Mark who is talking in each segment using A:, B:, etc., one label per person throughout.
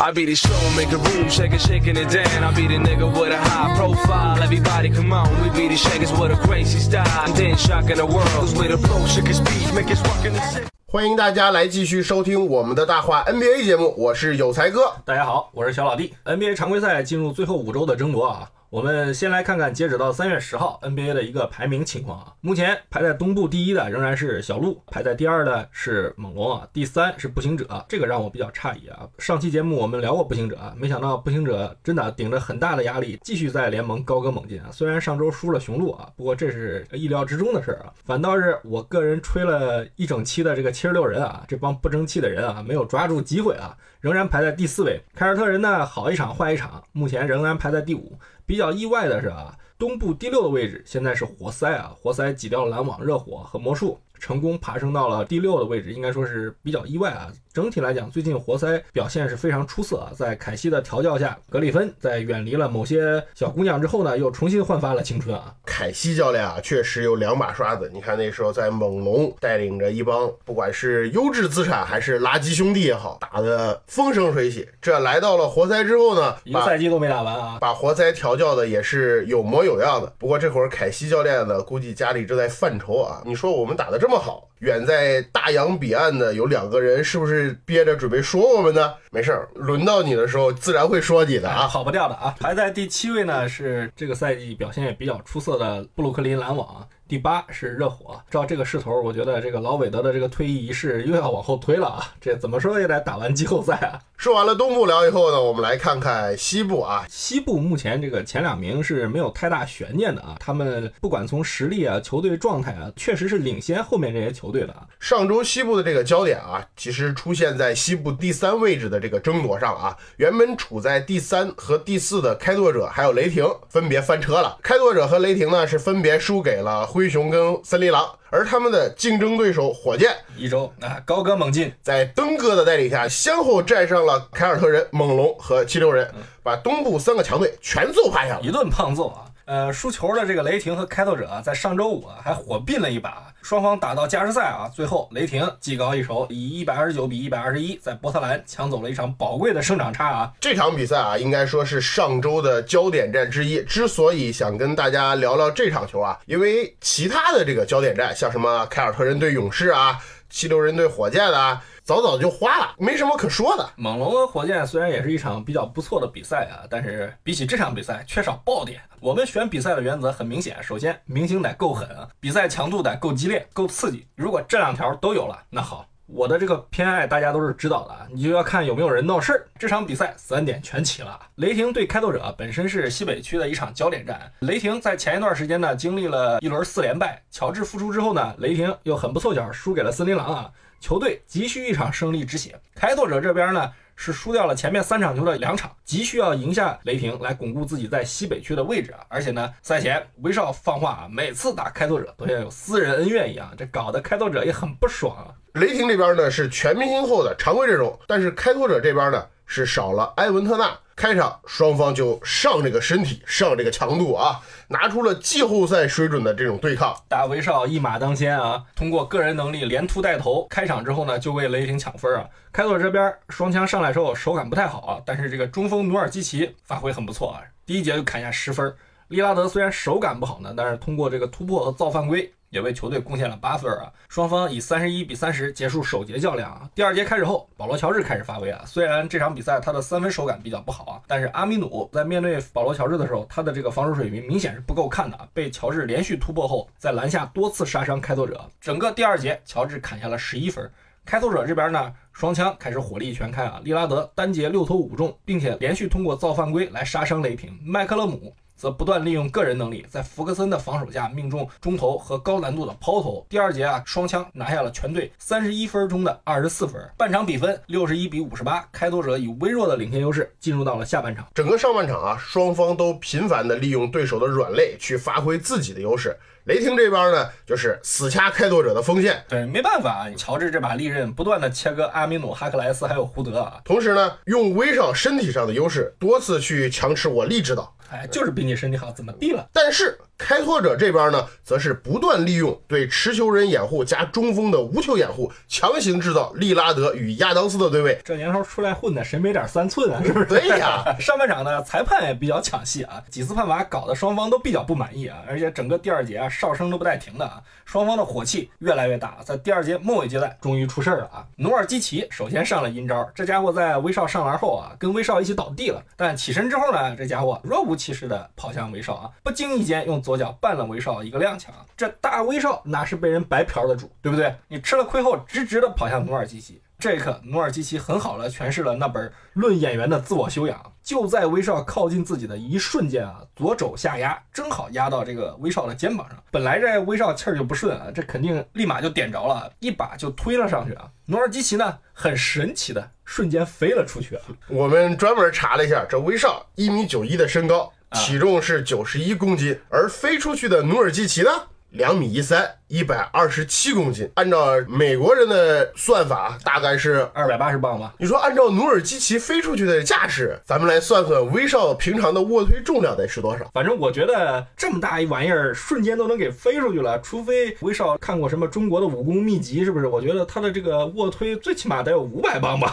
A: I be the show, make a room, shake it, shaking it down. I be the nigga with a high profile. Everybody come on, we be the shakers with a crazy style. And then shocking the world, cause we the flow, shake his speed, make us walk in the.
B: 欢迎大家来继续收听我们的大话 NBA 节目，我是有才哥。
C: 大家好，我是小老弟。NBA 常规赛进入最后五周的争夺啊，我们先来看看截止到三月十号 NBA 的一个排名情况啊。目前排在东部第一的仍然是小鹿，排在第二的是猛龙啊，第三是步行者，这个让我比较诧异啊。上期节目我们聊过步行者，啊，没想到步行者真的顶着很大的压力继续在联盟高歌猛进啊。虽然上周输了雄鹿啊，不过这是意料之中的事儿啊。反倒是我个人吹了一整期的这个七十六人啊，这帮不争气的人啊，没有抓住机会啊，仍然排在第四位。凯尔特人呢，好一场坏一场，目前仍然排在第五。比较意外的是啊，东部第六的位置现在是活塞啊，活塞挤掉了篮网、热火和魔术，成功爬升到了第六的位置，应该说是比较意外啊。整体来讲，最近活塞表现是非常出色啊，在凯西的调教下，格里芬在远离了某些小姑娘之后呢，又重新焕发了青春啊。
B: 凯西教练啊，确实有两把刷子。你看那时候在猛龙带领着一帮不管是优质资产还是垃圾兄弟也好，打得风生水起。这来到了活塞之后呢，
C: 一个赛季都没打完啊，
B: 把活塞调教的也是有模有样的。不过这会儿凯西教练呢，估计家里正在犯愁啊。你说我们打的这么么好，远在大洋彼岸的有两个人，是不是憋着准备说我们呢？没事儿，轮到你的时候，自然会说你的啊。
C: 跑不掉的啊。排在第七位呢是这个赛季表现也比较出色的布鲁克林篮网。第八是热火，照这个势头，我觉得这个老韦德的这个退役仪式又要往后推了啊！这怎么说也得打完季后赛啊！
B: 说完了东部聊以后呢，我们来看看西部啊。
C: 西部目前这个前两名是没有太大悬念的啊，他们不管从实力啊、球队状态啊，确实是领先后面这些球队的啊。
B: 上周西部的这个焦点啊，其实出现在西部第三位置的这个争夺上啊。原本处在第三和第四的开拓者还有雷霆分别翻车了，开拓者和雷霆呢是分别输给了灰熊跟森林狼。而他们的竞争对手火箭
C: 一周啊高歌猛进，
B: 在登哥的带领下，先后战胜了凯尔特人、猛龙和七六人，把东部三个强队全揍趴下了，
C: 一顿胖揍啊！呃，输球的这个雷霆和开拓者啊在上周五啊还火并了一把，双方打到加时赛啊，最后雷霆技高一筹，以一百二十九比一百二十一在波特兰抢走了一场宝贵的胜场差啊！
B: 这场比赛啊，应该说是上周的焦点战之一。之所以想跟大家聊聊这场球啊，因为其他的这个焦点战，像什么凯尔特人对勇士啊、七六人对火箭啊。早早就花了，没什么可说的。
C: 猛龙和火箭虽然也是一场比较不错的比赛啊，但是比起这场比赛缺少爆点。我们选比赛的原则很明显，首先明星得够狠，比赛强度得够激烈、够刺激。如果这两条都有了，那好，我的这个偏爱大家都是知道的啊，你就要看有没有人闹事儿。这场比赛三点全齐了，雷霆对开拓者本身是西北区的一场焦点战。雷霆在前一段时间呢经历了一轮四连败，乔治复出之后呢，雷霆又很不凑巧输给了森林狼啊。球队急需一场胜利止血，开拓者这边呢是输掉了前面三场球的两场，急需要赢下雷霆来巩固自己在西北区的位置啊！而且呢，赛前威少放话啊，每次打开拓者都像有私人恩怨一样，这搞得开拓者也很不爽啊。
B: 雷霆这边呢是全明星后的常规阵容，但是开拓者这边呢是少了埃文特纳。开场双方就上这个身体，上这个强度啊，拿出了季后赛水准的这种对抗。
C: 大威少一马当先啊，通过个人能力连突带投，开场之后呢就为雷霆抢分啊。开拓者这边双枪上来之后手感不太好啊，但是这个中锋努尔基奇发挥很不错啊，第一节就砍下十分。利拉德虽然手感不好呢，但是通过这个突破和造犯规。也为球队贡献了八分啊！双方以三十一比三十结束首节较量啊。第二节开始后，保罗·乔治开始发威啊。虽然这场比赛他的三分手感比较不好啊，但是阿米努在面对保罗·乔治的时候，他的这个防守水平明显是不够看的啊。被乔治连续突破后，在篮下多次杀伤开拓者。整个第二节，乔治砍下了十一分。开拓者这边呢，双枪开始火力全开啊。利拉德单节六投五中，并且连续通过造犯规来杀伤雷霆。麦克勒姆。则不断利用个人能力，在福克森的防守下命中中投和高难度的抛投。第二节啊，双枪拿下了全队三十一分中的二十四分。半场比分六十一比五十八，开拓者以微弱的领先优势进入到了下半场。
B: 整个上半场啊，双方都频繁的利用对手的软肋去发挥自己的优势。雷霆这边呢，就是死掐开拓者的锋线，
C: 对，没办法，乔治这把利刃不断的切割阿米努、哈克莱斯还有胡德啊，
B: 同时呢，用威少身体上的优势多次去强吃我力指导。
C: 哎，就是比你身体好，怎么地了？
B: 但是开拓者这边呢，则是不断利用对持球人掩护加中锋的无球掩护，强行制造利拉德与亚当斯的对位。
C: 这年头出来混的，谁没点三寸啊？是不是？
B: 对呀。
C: 上半场呢，裁判也比较抢戏啊，几次判罚搞得双方都比较不满意啊，而且整个第二节啊，哨声都不带停的啊，双方的火气越来越大。在第二节末尾阶段，终于出事儿了啊！努尔基奇首先上了阴招，这家伙在威少上篮后啊，跟威少一起倒地了，但起身之后呢，这家伙若无气势的跑向威少啊，不经意间用左脚绊了威少一个踉跄。这大威少哪是被人白嫖的主，对不对？你吃了亏后，直直的跑向努尔基奇。这一刻，努尔基奇很好的诠释了那本《论演员的自我修养》。就在威少靠近自己的一瞬间啊，左肘下压，正好压到这个威少的肩膀上。本来这威少气儿就不顺啊，这肯定立马就点着了，一把就推了上去啊。努尔基奇呢，很神奇的瞬间飞了出去啊。
B: 我们专门查了一下，这威少一米九一的身高，体重是九十一公斤，而飞出去的努尔基奇呢，两米一三。一百二十七公斤，按照美国人的算法，大概是
C: 二百八十磅吧。
B: 你说按照努尔基奇飞出去的架势，咱们来算算威少平常的卧推重量得是多少？
C: 反正我觉得这么大一玩意儿，瞬间都能给飞出去了，除非威少看过什么中国的武功秘籍，是不是？我觉得他的这个卧推最起码得有五百磅吧。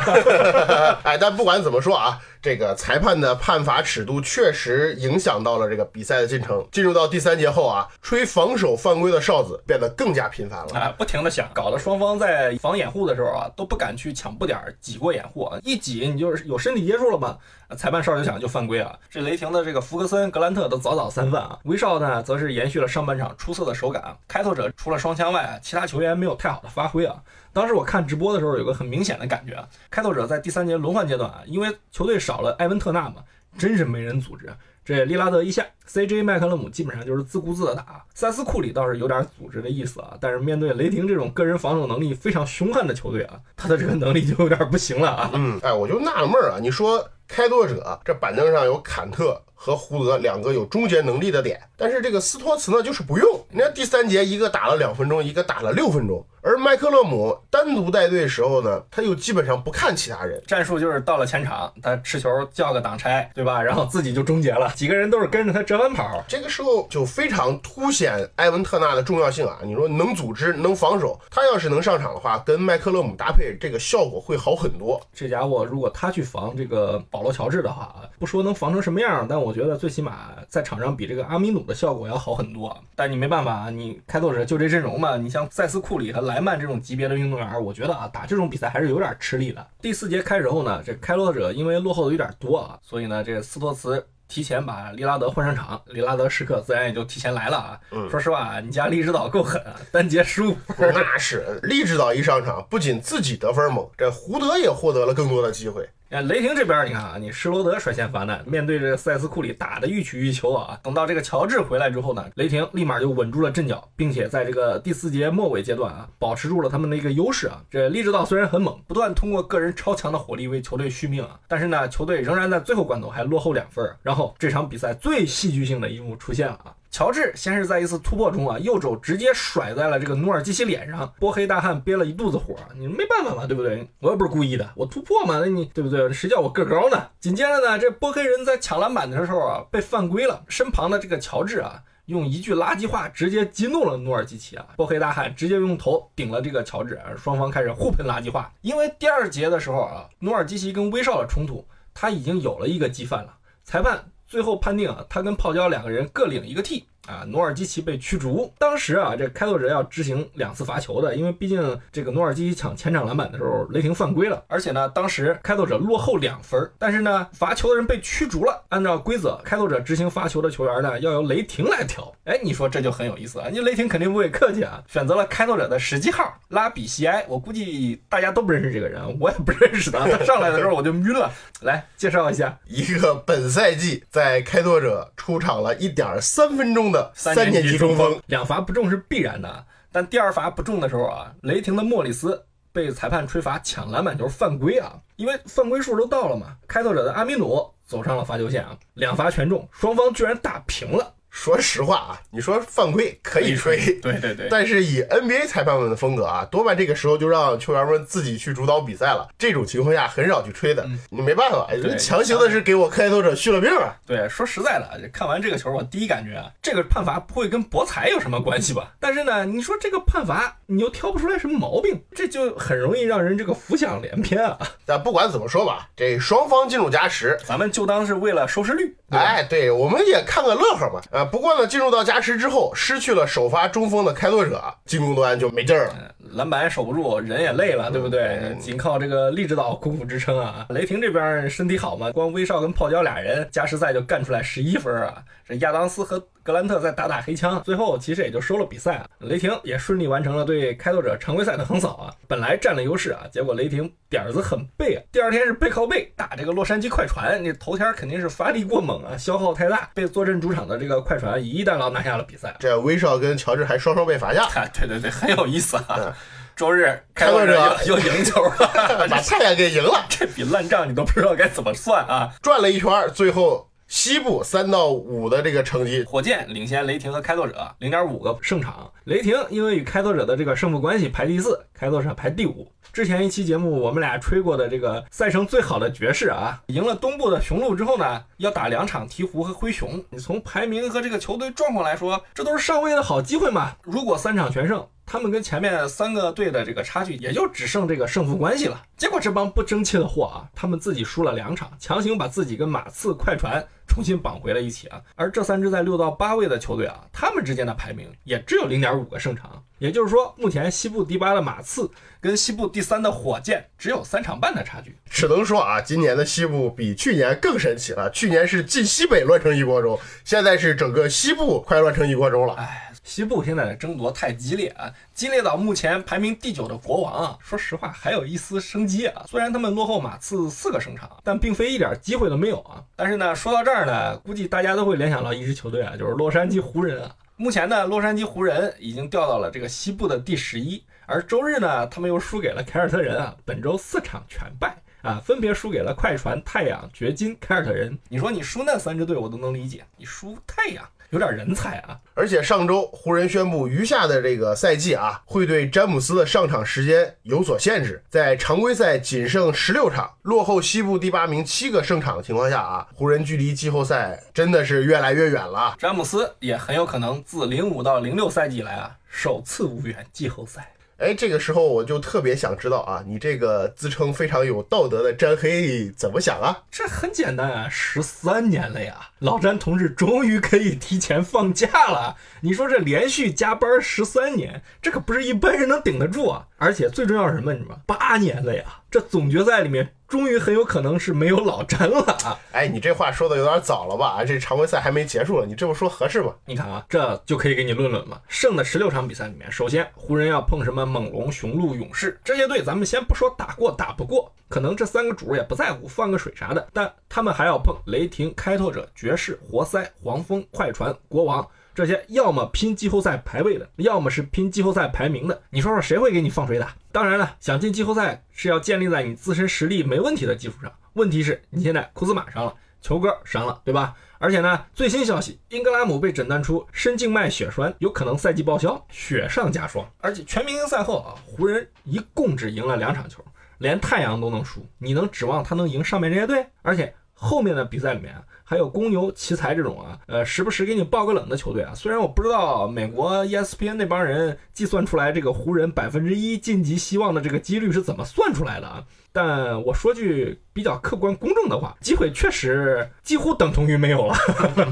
B: 哎，但不管怎么说啊，这个裁判的判罚尺度确实影响到了这个比赛的进程。进入到第三节后啊，吹防守犯规的哨子变得。更加频繁了
C: 啊！不停的响，搞得双方在防掩护的时候啊，都不敢去抢步点挤过掩护啊！一挤你就是有身体接触了嘛，裁判哨就响就犯规啊！这雷霆的这个福格森、格兰特都早早三犯啊，威少呢则是延续了上半场出色的手感。开拓者除了双枪外，其他球员没有太好的发挥啊。当时我看直播的时候，有个很明显的感觉啊，开拓者在第三节轮换阶段啊，因为球队少了埃文特纳嘛，真是没人组织。这利拉德一下，CJ 麦克勒姆基本上就是自顾自的打，塞斯库里倒是有点组织的意思啊，但是面对雷霆这种个人防守能力非常凶悍的球队啊，他的这个能力就有点不行了啊。
B: 嗯，哎，我就纳了闷儿啊，你说开拓者这板凳上有坎特。和胡德两个有终结能力的点，但是这个斯托茨呢就是不用。你看第三节一个打了两分钟，一个打了六分钟，而麦克勒姆单独带队时候呢，他又基本上不看其他人，
C: 战术就是到了前场他持球叫个挡拆，对吧？然后自己就终结了，几个人都是跟着他折返跑。
B: 这个时候就非常凸显埃文特纳的重要性啊！你说能组织能防守，他要是能上场的话，跟麦克勒姆搭配，这个效果会好很多。
C: 这家伙如果他去防这个保罗乔治的话啊，不说能防成什么样，但我。觉得最起码在场上比这个阿米努的效果要好很多，但你没办法，你开拓者就这阵容嘛。你像塞斯库里和莱曼这种级别的运动员，我觉得啊，打这种比赛还是有点吃力的。第四节开始后呢，这开拓者因为落后的有点多啊，所以呢，这斯托茨提前把利拉德换上场，利拉德时刻自然也就提前来了啊。说实话，你家利指导够狠，单节十五分，
B: 那是利指导一上场，不仅自己得分猛，这胡德也获得了更多的机会。
C: 哎，雷霆这边你看啊，你施罗德率先发难，面对这个塞斯库里打的欲取欲求啊。等到这个乔治回来之后呢，雷霆立马就稳住了阵脚，并且在这个第四节末尾阶段啊，保持住了他们的一个优势啊。这利指导虽然很猛，不断通过个人超强的火力为球队续命啊，但是呢，球队仍然在最后关头还落后两分。然后这场比赛最戏剧性的一幕出现了啊。乔治先是在一次突破中啊，右肘直接甩在了这个努尔基奇脸上，波黑大汉憋了一肚子火，你没办法嘛，对不对？我又不是故意的，我突破嘛，那你对不对？谁叫我个高呢？紧接着呢，这波黑人在抢篮板的时候啊，被犯规了，身旁的这个乔治啊，用一句垃圾话直接激怒了努尔基奇啊，波黑大汉直接用头顶了这个乔治，双方开始互喷垃圾话。因为第二节的时候啊，努尔基奇跟威少的冲突，他已经有了一个积犯了，裁判。最后判定啊，他跟泡椒两个人各领一个 T 啊，努尔基奇被驱逐。当时啊，这开拓者要执行两次罚球的，因为毕竟这个努尔基奇抢前场篮板的时候，雷霆犯规了，而且呢，当时开拓者落后两分，但是呢，罚球的人被驱逐了。按照规则，开拓者执行罚球的球员呢，要由雷霆来调。哎，你说这就很有意思啊，你雷霆肯定不会客气啊，选择了开拓者的十七号拉比西埃。我估计大家都不认识这个人，我也不认识他。他上来的时候我就晕了。来介绍一下，
B: 一个本赛季在开拓者出出场了一点三分钟的
C: 三
B: 三年级中锋，，
C: 两罚不中是必然的。但第二罚不中的时候啊，雷霆的莫里斯被裁判吹罚抢篮板球犯规啊，因为犯规数都到了嘛。开拓者的阿米努走上了罚球线啊，两罚全中，双方居然打平了。
B: 说实话啊，你说犯规可以吹，
C: 对对对，
B: 但是以 NBA 裁判们的风格啊，多半这个时候就让球员们自己去主导比赛了。这种情况下很少去吹的，你没办法，
C: 对
B: 强行的是给我开拓者续了命啊。
C: 对，说实在的，看完这个球，我第一感觉啊，这个判罚不会跟博彩有什么关系吧？但是呢，你说这个判罚，你又挑不出来什么毛病，这就很容易让人这个浮想联翩啊。
B: 但不管怎么说吧，这双方进入加时，
C: 咱们就当是为了收视率，
B: 哎，对，我们也看个乐呵嘛。呃，不过呢，进入到加时之后，失去了首发中锋的开拓者，进攻端就没劲儿了。
C: 篮板守不住，人也累了，对不对？仅靠这个励志岛苦苦支撑啊！雷霆这边身体好嘛，光威少跟泡椒俩人加时赛就干出来十一分啊！这亚当斯和格兰特在打打黑枪，最后其实也就收了比赛啊。雷霆也顺利完成了对开拓者常规赛的横扫啊！本来占了优势啊，结果雷霆点儿子很背啊，第二天是背靠背打这个洛杉矶快船，那头天肯定是发力过猛啊，消耗太大，被坐镇主场的这个快船以一单劳拿下了比赛。
B: 这威少跟乔治还双双被罚下，
C: 啊，对对对，很有意思
B: 嗯
C: 啊！周日
B: 开拓者
C: 又又赢球了，
B: 把太阳给赢了，
C: 这笔烂账你都不知道该怎么算啊！
B: 转了一圈，最后西部三到五的这个成绩，
C: 火箭领先雷霆和开拓者零点五个胜场，雷霆因为与开拓者的这个胜负关系排第四，开拓者排第五。之前一期节目我们俩吹过的这个赛程最好的爵士啊，赢了东部的雄鹿之后呢，要打两场鹈鹕和灰熊。你从排名和这个球队状况来说，这都是上位的好机会嘛。如果三场全胜，他们跟前面三个队的这个差距也就只剩这个胜负关系了。结果这帮不争气的货啊，他们自己输了两场，强行把自己跟马刺、快船重新绑回了一起啊。而这三支在六到八位的球队啊，他们之间的排名也只有零点五个胜场。也就是说，目前西部第八的马刺跟西部第三的火箭只有三场半的差距。
B: 只能说啊，今年的西部比去年更神奇了。去年是晋西北乱成一锅粥，现在是整个西部快乱成一锅粥了。
C: 哎，西部现在的争夺太激烈啊，激烈到目前排名第九的国王啊，说实话还有一丝生机啊。虽然他们落后马刺四个胜场，但并非一点机会都没有啊。但是呢，说到这儿呢，估计大家都会联想到一支球队啊，就是洛杉矶湖人啊。目前呢，洛杉矶湖人已经掉到了这个西部的第十一，而周日呢，他们又输给了凯尔特人啊，本周四场全败。啊，分别输给了快船、太阳、掘金、凯尔特人。你说你输那三支队我都能理解，你输太阳有点人才啊。
B: 而且上周湖人宣布，余下的这个赛季啊，会对詹姆斯的上场时间有所限制。在常规赛仅剩十六场，落后西部第八名七个胜场的情况下啊，湖人距离季后赛真的是越来越远了。
C: 詹姆斯也很有可能自零五到零六赛季以来啊，首次无缘季后赛。
B: 哎，这个时候我就特别想知道啊，你这个自称非常有道德的詹黑怎么想啊？
C: 这很简单啊，十三年了呀，老詹同志终于可以提前放假了。你说这连续加班十三年，这可不是一般人能顶得住啊！而且最重要是什么？你知道吗？八年了呀，这总决赛里面终于很有可能是没有老詹了啊！
B: 哎，你这话说的有点早了吧？这常规赛还没结束了，你这么说合适吗？
C: 你看啊，这就可以给你论论嘛。剩的十六场比赛里面，首先湖人要碰什么猛龙、雄鹿、勇士这些队，咱们先不说打过打不过，可能这三个主也不在乎，放个水啥的，但他们还要碰雷霆、开拓者、爵爵士、活塞、黄蜂、快船、国王。这些要么拼季后赛排位的，要么是拼季后赛排名的。你说说谁会给你放水打？当然了，想进季后赛是要建立在你自身实力没问题的基础上。问题是你现在库兹马伤了，球哥伤了，对吧？而且呢，最新消息，英格拉姆被诊断出深静脉血栓，有可能赛季报销，雪上加霜。而且全明星赛后啊，湖人一共只赢了两场球，连太阳都能输，你能指望他能赢上面这些队？而且后面的比赛里面。还有公牛、奇才这种啊，呃，时不时给你爆个冷的球队啊。虽然我不知道美国 ESPN 那帮人计算出来这个湖人百分之一晋级希望的这个几率是怎么算出来的啊，但我说句比较客观公正的话，机会确实几乎等同于没有了。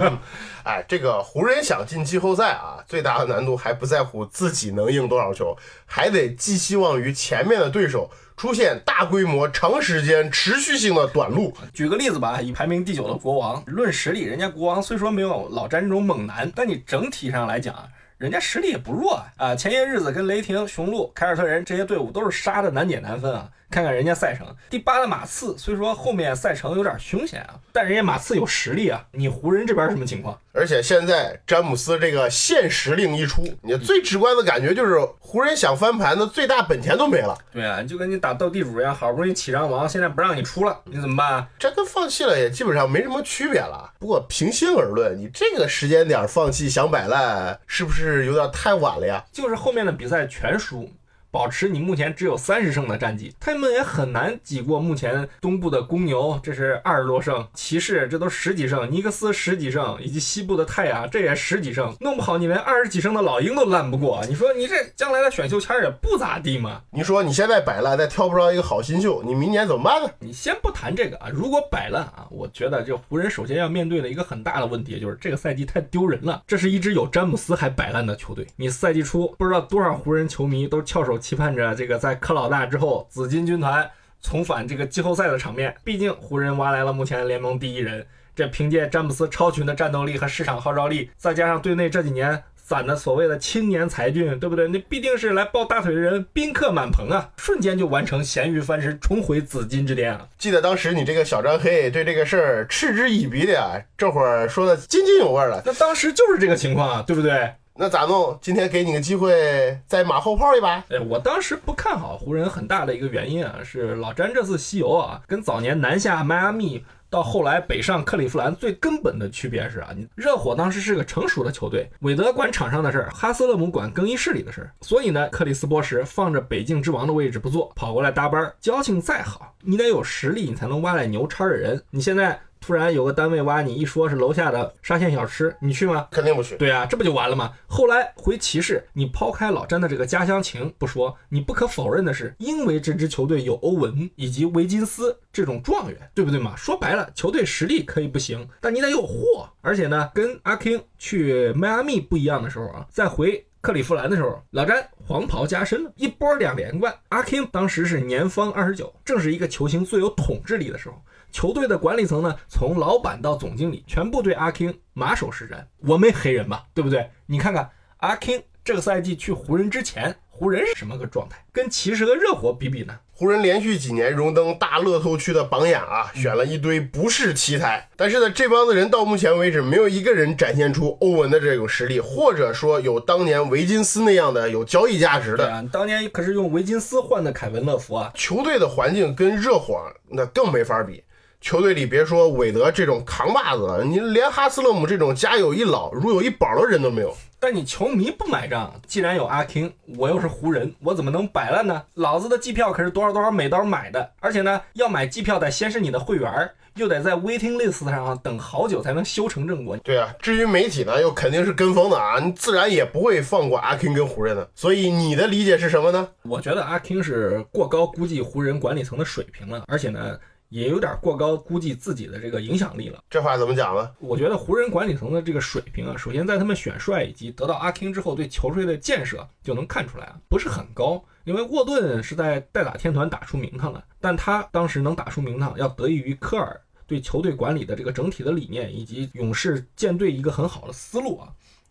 B: 哎，这个湖人想进季后赛啊，最大的难度还不在乎自己能赢多少球，还得寄希望于前面的对手。出现大规模、长时间、持续性的短路。
C: 举个例子吧，以排名第九的国王，论实力，人家国王虽说没有老詹这种猛男，但你整体上来讲啊，人家实力也不弱啊。啊，前些日子跟雷霆、雄鹿、凯尔特人这些队伍都是杀的难解难分啊。看看人家赛程，第八的马刺虽说后面赛程有点凶险啊，但人家马刺有实力啊。你湖人这边什么情况？
B: 而且现在詹姆斯这个限时令一出，你最直观的感觉就是湖人想翻盘的最大本钱都没了。
C: 对啊，就跟你打斗地主一样，好不容易起张王，现在不让你出了，你怎么办啊？
B: 这跟放弃了也基本上没什么区别了。不过平心而论，你这个时间点放弃想摆烂，是不是有点太晚了呀？
C: 就是后面的比赛全输。保持你目前只有三十胜的战绩，他们也很难挤过目前东部的公牛，这是二十多胜；骑士这都十几胜，尼克斯十几胜，以及西部的太阳这也十几胜。弄不好你连二十几胜的老鹰都烂不过。你说你这将来的选秀签也不咋地嘛？
B: 你说你现在摆烂，再挑不着一个好新秀，你明年怎么办呢？
C: 你先不谈这个啊，如果摆烂啊，我觉得这湖人首先要面对的一个很大的问题就是这个赛季太丢人了。这是一支有詹姆斯还摆烂的球队，你赛季初不知道多少湖人球迷都翘首。期盼着这个在克老大之后，紫金军团重返这个季后赛的场面。毕竟湖人挖来了目前联盟第一人，这凭借詹姆斯超群的战斗力和市场号召力，再加上队内这几年攒的所谓的青年才俊，对不对？那必定是来抱大腿的人宾客满棚啊！瞬间就完成咸鱼翻身，重回紫金之巅啊！
B: 记得当时你这个小张黑对这个事儿嗤之以鼻的呀，这会儿说的津津有味了。
C: 那当时就是这个情况啊，对不对？
B: 那咋弄？今天给你个机会，再马后炮一把。
C: 哎，我当时不看好湖人，很大的一个原因啊，是老詹这次西游啊，跟早年南下迈阿密到后来北上克利夫兰最根本的区别是啊，你热火当时是个成熟的球队，韦德管场上的事儿，哈斯勒姆管更衣室里的事儿，所以呢，克里斯波什放着北境之王的位置不做，跑过来搭班儿，交情再好，你得有实力，你才能挖来牛叉的人。你现在。突然有个单位挖你，一说是楼下的沙县小吃，你去吗？
B: 肯定不去。
C: 对啊，这不就完了吗？后来回骑士，你抛开老詹的这个家乡情不说，你不可否认的是，因为这支球队有欧文以及维金斯这种状元，对不对嘛？说白了，球队实力可以不行，但你得有货。而且呢，跟阿 king 去迈阿密不一样的时候啊，再回克利夫兰的时候，老詹黄袍加身了，一波两连冠。阿 king 当时是年方二十九，正是一个球星最有统治力的时候。球队的管理层呢，从老板到总经理，全部对阿 king 马首是瞻。我没黑人吧，对不对？你看看阿 king 这个赛季去湖人之前，湖人是什么个状态？跟骑士和热火比比呢？
B: 湖人连续几年荣登大乐透区的榜眼啊，选了一堆不是奇才。但是呢，这帮子人到目前为止，没有一个人展现出欧文的这种实力，或者说有当年维金斯那样的有交易价值的。
C: 对啊，当年可是用维金斯换的凯文乐福啊。
B: 球队的环境跟热火那更没法比。球队里别说韦德这种扛把子了，你连哈斯勒姆这种家有一老如有一宝的人都没有。
C: 但你球迷不买账，既然有阿 king，我又是湖人，我怎么能摆烂呢？老子的机票可是多少多少美刀买的，而且呢，要买机票得先是你的会员，又得在 waiting list 上等好久才能修成正果。
B: 对啊，至于媒体呢，又肯定是跟风的啊，你自然也不会放过阿 king 跟湖人的。所以你的理解是什么呢？
C: 我觉得阿 king 是过高估计湖人管理层的水平了，而且呢。也有点过高估计自己的这个影响力了。
B: 这话怎么讲呢？
C: 我觉得湖人管理层的这个水平啊，首先在他们选帅以及得到阿 king 之后，对球队的建设就能看出来啊，不是很高。因为沃顿是在代打天团打出名堂了，但他当时能打出名堂，要得益于科尔对球队管理的这个整体的理念，以及勇士建队一个很好的思路啊。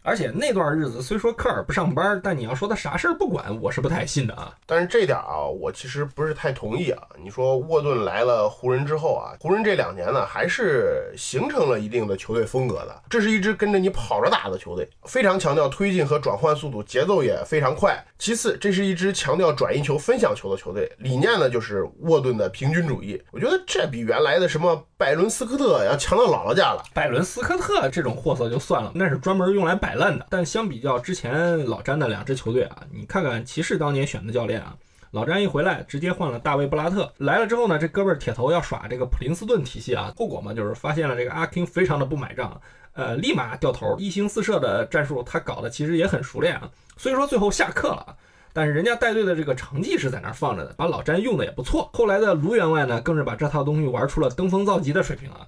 C: 而且那段日子虽说科尔不上班，但你要说他啥事儿不管，我是不太信的啊。
B: 但是这点啊，我其实不是太同意啊。你说沃顿来了湖人之后啊，湖人这两年呢还是形成了一定的球队风格的。这是一支跟着你跑着打的球队，非常强调推进和转换速度，节奏也非常快。其次，这是一支强调转移球、分享球的球队，理念呢就是沃顿的平均主义。我觉得这比原来的什么拜伦斯科特要强到姥姥家了。
C: 拜伦斯科特这种货色就算了，那是专门用来摆。烂的，但相比较之前老詹的两支球队啊，你看看骑士当年选的教练啊，老詹一回来直接换了大卫布拉特。来了之后呢，这哥们儿铁头要耍这个普林斯顿体系啊，后果嘛就是发现了这个阿 king 非常的不买账，呃，立马掉头，一星四射的战术他搞的其实也很熟练啊，所以说最后下课了，但是人家带队的这个成绩是在那儿放着的，把老詹用的也不错，后来的卢员外呢更是把这套东西玩出了登峰造极的水平啊。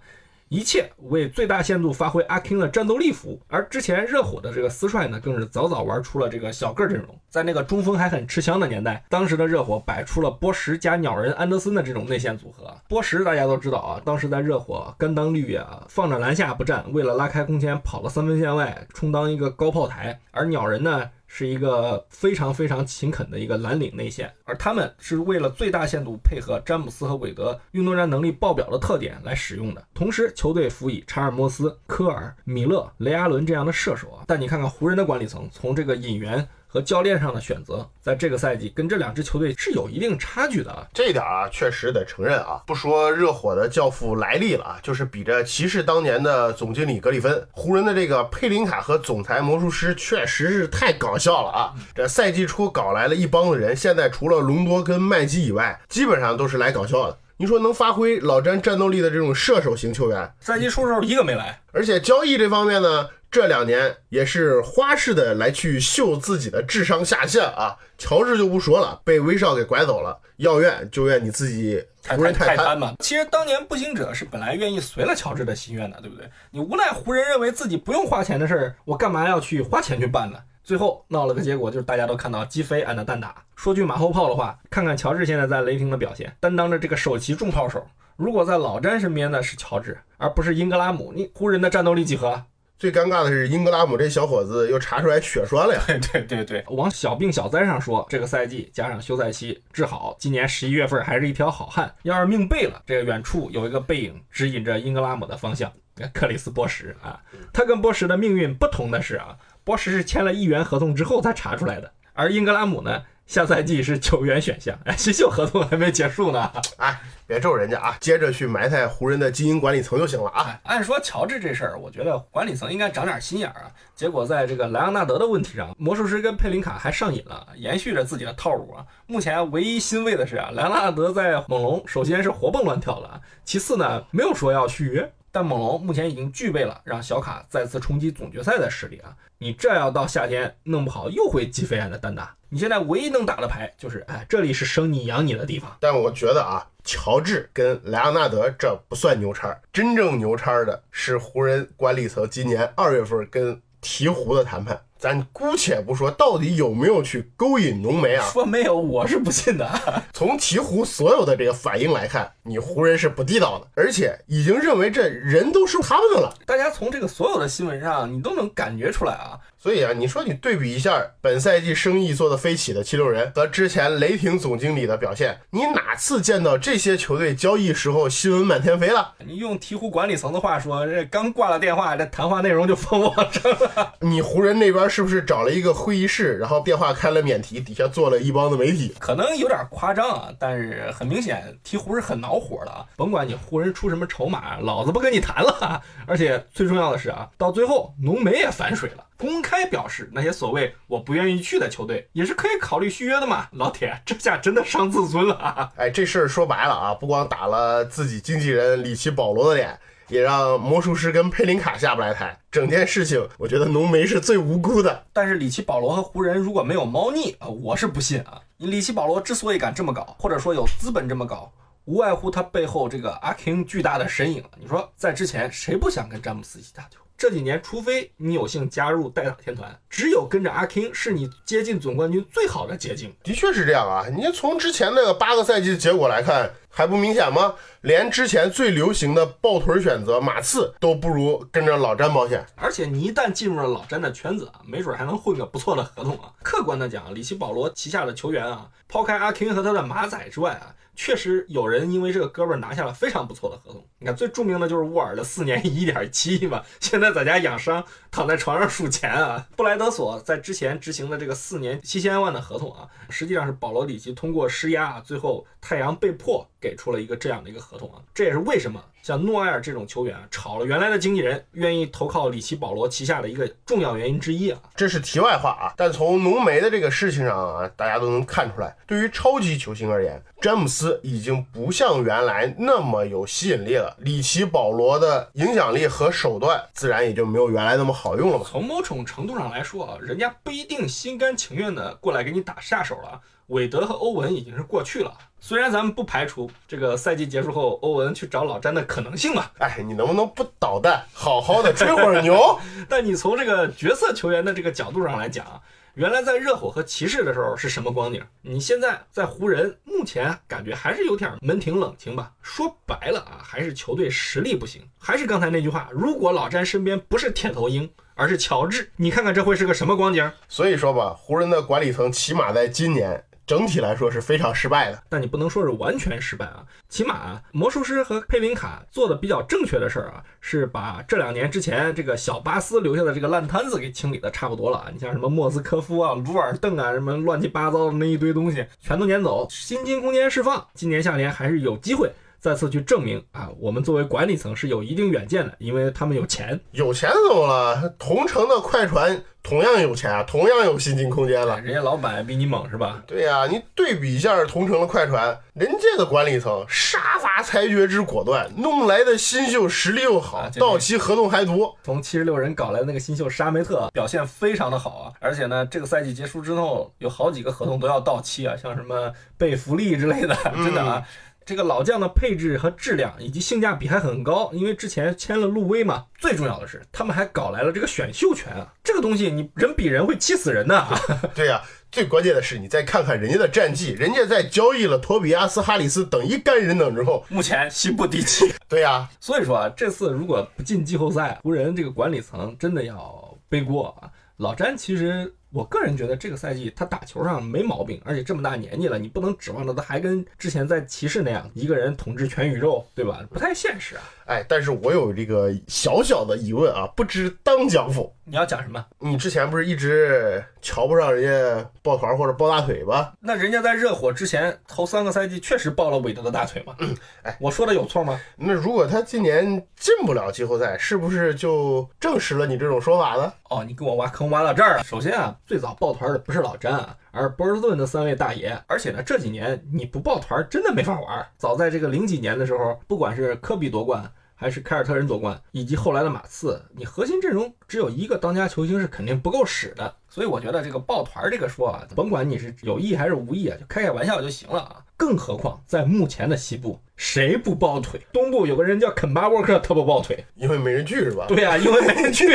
C: 一切为最大限度发挥阿 king 的战斗力服务，而之前热火的这个斯帅呢，更是早早玩出了这个小个阵容。在那个中锋还很吃香的年代，当时的热火摆出了波什加鸟人安德森的这种内线组合。波什大家都知道啊，当时在热火甘当绿叶啊，放着篮下不站，为了拉开空间跑到三分线外充当一个高炮台。而鸟人呢，是一个非常非常勤恳的一个蓝领内线，而他们是为了最大限度配合詹姆斯和韦德运动战能力爆表的特点来使用的。同时，球队辅以查尔莫斯、科尔、米勒、雷阿伦这样的射手啊。但你看看湖人的管理层，从这个引援。和教练上的选择，在这个赛季跟这两支球队是有一定差距的啊。
B: 这一点啊，确实得承认啊。不说热火的教父莱利了啊，就是比着骑士当年的总经理格里芬，湖人的这个佩林卡和总裁魔术师确实是太搞笑了啊。这赛季初搞来了一帮子人，现在除了隆多跟麦基以外，基本上都是来搞笑的。你说能发挥老詹战斗力的这种射手型球员，
C: 赛季初时候一个没来，
B: 而且交易这方面呢？这两年也是花式的来去秀自己的智商下限啊！乔治就不说了，被威少给拐走了，要怨就怨你自己湖人
C: 太
B: 贪
C: 嘛。其实当年步行者是本来愿意随了乔治的心愿的，对不对？你无奈湖人认为自己不用花钱的事儿，我干嘛要去花钱去办呢？最后闹了个结果，就是大家都看到击飞安的蛋打。说句马后炮的话，看看乔治现在在雷霆的表现，担当着这个首席重炮手。如果在老詹身边的是乔治，而不是英格拉姆，你湖人的战斗力几何？
B: 最尴尬的是，英格拉姆这小伙子又查出来血栓了呀！
C: 对对对对，往小病小灾上说，这个赛季加上休赛期治好，今年十一月份还是一条好汉。要是命背了，这个远处有一个背影指引着英格拉姆的方向，克里斯波什啊。他跟波什的命运不同的是啊，波什是签了一元合同之后才查出来的，而英格拉姆呢？下赛季是球员选项，哎，新秀合同还没结束呢，
B: 哎，别咒人家啊，接着去埋汰湖人的经营管理层就行了啊。
C: 按说乔治这事儿，我觉得管理层应该长点心眼儿啊。结果在这个莱昂纳德的问题上，魔术师跟佩林卡还上瘾了，延续着自己的套路啊。目前唯一欣慰的是啊，莱昂纳德在猛龙首先是活蹦乱跳了，其次呢没有说要续约。但猛龙目前已经具备了让小卡再次冲击总决赛的实力啊！你这要到夏天弄不好又会击飞安的单打。你现在唯一能打的牌就是，哎，这里是生你养你的地方。
B: 但我觉得啊，乔治跟莱昂纳德这不算牛叉，真正牛叉的是湖人管理层今年二月份跟鹈鹕的谈判。咱姑且不说到底有没有去勾引浓眉啊，
C: 说没有我是不信的。
B: 从鹈鹕所有的这个反应来看，你湖人是不地道的，而且已经认为这人都是他们的了。
C: 大家从这个所有的新闻上，你都能感觉出来啊。
B: 所以啊，你说你对比一下本赛季生意做得飞起的七六人和之前雷霆总经理的表现，你哪次见到这些球队交易时候新闻满天飞了？
C: 你用鹈鹕管理层的话说，这刚挂了电话，这谈话内容就疯网上了。
B: 你湖人那边是不是找了一个会议室，然后电话开了免提，底下坐了一帮子媒体？
C: 可能有点夸张啊，但是很明显，鹈鹕是很恼火的啊。甭管你湖人出什么筹码，老子不跟你谈了。而且最重要的是啊，到最后浓眉也反水了。公开表示，那些所谓我不愿意去的球队也是可以考虑续约的嘛？老铁，这下真的伤自尊了啊！
B: 哎，这事儿说白了啊，不光打了自己经纪人里奇保罗的脸，也让魔术师跟佩林卡下不来台。整件事情，我觉得浓眉是最无辜的。
C: 但是里奇保罗和湖人如果没有猫腻啊，我是不信啊！里奇保罗之所以敢这么搞，或者说有资本这么搞，无外乎他背后这个阿 king 巨大的身影。你说在之前谁不想跟詹姆斯一起打球？这几年，除非你有幸加入代打天团，只有跟着阿 King 是你接近总冠军最好的捷径。
B: 的确是这样啊！你从之前那个八个赛季的结果来看，还不明显吗？连之前最流行的抱腿选择马刺都不如跟着老詹保险。
C: 而且你一旦进入了老詹的圈子啊，没准还能混个不错的合同啊。客观的讲，里奇保罗旗下的球员啊，抛开阿 King 和他的马仔之外啊。确实有人因为这个哥们儿拿下了非常不错的合同。你看，最著名的就是沃尔的四年一点七亿吧，现在在家养伤，躺在床上数钱啊。布莱德索在之前执行的这个四年七千万的合同啊，实际上是保罗里奇通过施压啊，最后太阳被迫给出了一个这样的一个合同啊。这也是为什么。像诺埃尔这种球员啊，炒了原来的经纪人，愿意投靠里奇保罗旗下的一个重要原因之一啊。
B: 这是题外话啊，但从浓眉的这个事情上啊，大家都能看出来，对于超级球星而言，詹姆斯已经不像原来那么有吸引力了。里奇保罗的影响力和手段，自然也就没有原来那么好用了嘛。
C: 从某种程度上来说啊，人家不一定心甘情愿的过来给你打下手了。韦德和欧文已经是过去了，虽然咱们不排除这个赛季结束后欧文去找老詹的可能性嘛。
B: 哎，你能不能不捣蛋，好好的吹会儿牛？
C: 但你从这个角色球员的这个角度上来讲啊，原来在热火和骑士的时候是什么光景？你现在在湖人，目前感觉还是有点门庭冷清吧？说白了啊，还是球队实力不行。还是刚才那句话，如果老詹身边不是铁头鹰。而是乔治。你看看这会是个什么光景？
B: 所以说吧，湖人的管理层起码在今年整体来说是非常失败的。
C: 但你不能说是完全失败啊，起码，魔术师和佩林卡做的比较正确的事儿啊，是把这两年之前这个小巴斯留下的这个烂摊子给清理的差不多了啊。你像什么莫斯科夫啊、鲁尔邓啊，什么乱七八糟的那一堆东西，全都撵走，薪金空间释放，今年夏天还是有机会。再次去证明啊，我们作为管理层是有一定远见的，因为他们有钱。
B: 有钱怎么了？同城的快船同样有钱啊，同样有薪金空间了。
C: 人家老板比你猛是吧？
B: 对呀、你对比一下同城的快船，人家的管理层杀伐裁决之果断，弄来的新秀实力又好，
C: 啊
B: 到期合同还多。
C: 从七十六人搞来的那个新秀沙梅特表现非常的好啊，而且呢，这个赛季结束之后有好几个合同都要到期啊，像什么贝弗利之类的，真的啊。这个老将的配置和质量以及性价比还很高，因为之前签了路威嘛。最重要的是，他们还搞来了这个选秀权啊，这个东西你人比人会气死人的啊。
B: 对呀、最关键的是你再看看人家的战绩，人家在交易了托比亚斯、哈里斯等一干人等之后，
C: 目前西部第七，
B: 对呀、
C: 所以说啊，这次如果不进季后赛，湖人这个管理层真的要背锅啊。老詹其实我个人觉得这个赛季他打球上没毛病，而且这么大年纪了，你不能指望着他还跟之前在骑士那样一个人统治全宇宙，对吧？不太现实啊。
B: 哎，但是我有这个小小的疑问啊，不知当讲否？
C: 你要讲什么？
B: 你之前不是一直瞧不上人家抱团或者抱大腿吗？
C: 那人家在热火之前头三个赛季确实抱了韦德的大腿嘛。
B: 哎，
C: 我说的有错吗？
B: 那如果他今年进不了季后赛，是不是就证实了你这种说法呢？
C: 哦，你给我挖坑挖到这儿了。首先啊，最早抱团的不是老詹啊，而波士顿的三位大爷。而且呢，这几年你不抱团真的没法玩。早在这个零几年的时候，不管是科比夺冠，还是凯尔特人夺冠，以及后来的马刺，你核心阵容只有一个当家球星是肯定不够使的。所以我觉得这个抱团这个说啊，甭管你是有意还是无意啊，就开开玩笑就行了啊。更何况在目前的西部，谁不抱腿？东部有个人叫肯巴沃克，他不抱腿。
B: 因为没人去是吧？
C: 对呀、因为没人去。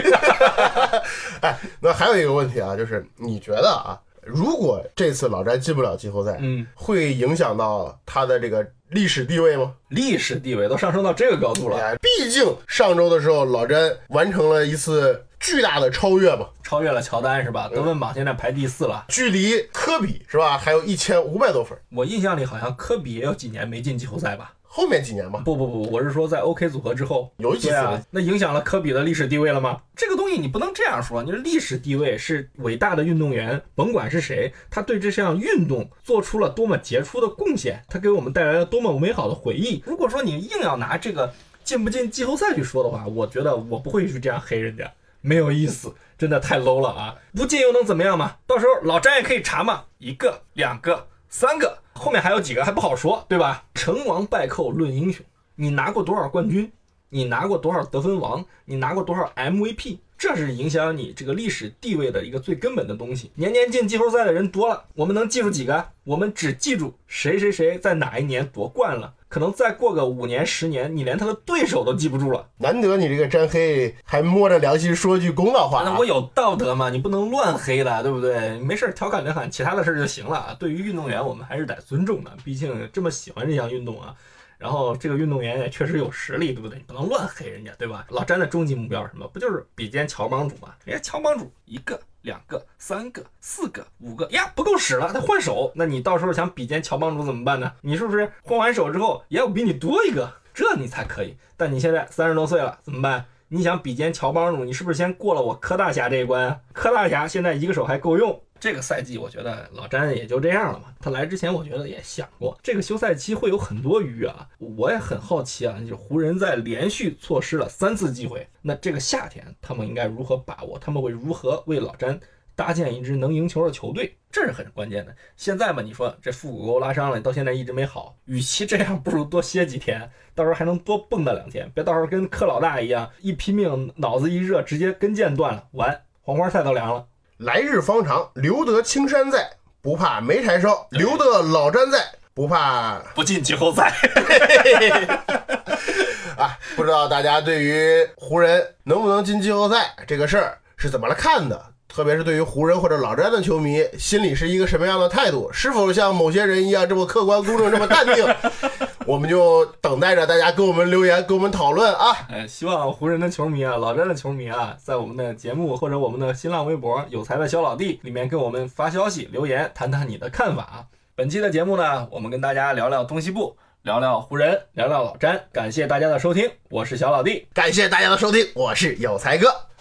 B: 哎，那还有一个问题啊，就是你觉得啊，如果这次老詹进不了季后赛，
C: 嗯，
B: 会影响到他的这个历史地位吗？
C: 历史地位都上升到这个高度了。
B: 哎，毕竟上周的时候，老詹完成了一次巨大的超越吧，
C: 超越了乔丹是吧？得分榜现在排第四了。
B: 距离科比是吧，还有一千五百多分。
C: 我印象里好像科比也有几年没进季后赛吧？
B: 后面几年嘛，
C: 不不不，我是说在 OK 组合之后
B: 有几次
C: 啊，那影响了科比的历史地位了吗？这个东西你不能这样说，你的历史地位是伟大的运动员，甭管是谁，他对这项运动做出了多么杰出的贡献，他给我们带来了多么美好的回忆。如果说你硬要拿这个进不进季后赛去说的话，我觉得我不会去这样黑人家，没有意思，真的太 low 了啊！不进又能怎么样嘛？到时候老詹也可以查嘛，一个、两个、三个，后面还有几个还不好说，对吧？成王败寇论英雄，你拿过多少冠军？你拿过多少得分王？你拿过多少 MVP？这是影响你这个历史地位的一个最根本的东西。年年进季后赛的人多了，我们能记住几个？我们只记住谁谁谁在哪一年夺冠了。可能再过个五年、十年，你连他的对手都记不住了。
B: 难得你这个詹黑还摸着良心说句公道话、啊
C: 那我。有道德嘛？你不能乱黑的，对不对？没事儿调侃调侃其他的事儿就行了。对于运动员，我们还是得尊重的，毕竟这么喜欢这项运动啊。然后这个运动员也确实有实力，对不对？你不能乱黑人家，对吧？老詹的终极目标是什么？不就是比肩乔帮主吗？人家乔帮主一个、两个、三个、四个、五个呀，不够使了，他换手。那你到时候想比肩乔帮主怎么办呢？你是不是换完手之后也要比你多一个，这你才可以？但你现在三十多岁了，怎么办？你想比肩乔帮主，你是不是先过了我柯大侠这一关啊？柯大侠现在一个手还够用。这个赛季我觉得老詹也就这样了嘛。他来之前，我觉得也想过这个休赛期会有很多鱼啊。我也很好奇啊，就是湖人在连续错失了三次机会，那这个夏天他们应该如何把握？他们会如何为老詹搭建一支能赢球的球队？这是很关键的。现在嘛，你说这腹股沟拉伤了，到现在一直没好，与其这样，不如多歇几天，到时候还能多蹦跶两天，别到时候跟柯老大一样，一拼命脑子一热，直接跟腱断了，完黄花菜都凉了。
B: 来日方长，留得青山在，不怕没柴烧；留得老詹在，不怕
C: 不进季后赛，
B: 啊。不知道大家对于湖人能不能进季后赛这个事儿是怎么来看的？特别是对于湖人或者老詹的球迷，心里是一个什么样的态度？是否像某些人一样这么客观公正、这么淡定？我们就等待着大家给我们留言，给我们讨论啊。
C: 哎，希望湖人的球迷啊，老詹的球迷啊，在我们的节目或者我们的新浪微博“有才的小老弟”里面跟我们发消息、留言，谈谈你的看法。本期的节目呢，我们跟大家聊聊东西部，聊聊湖人，聊聊老詹。感谢大家的收听，我是小老弟。
B: 感谢大家的收听，我是有才哥。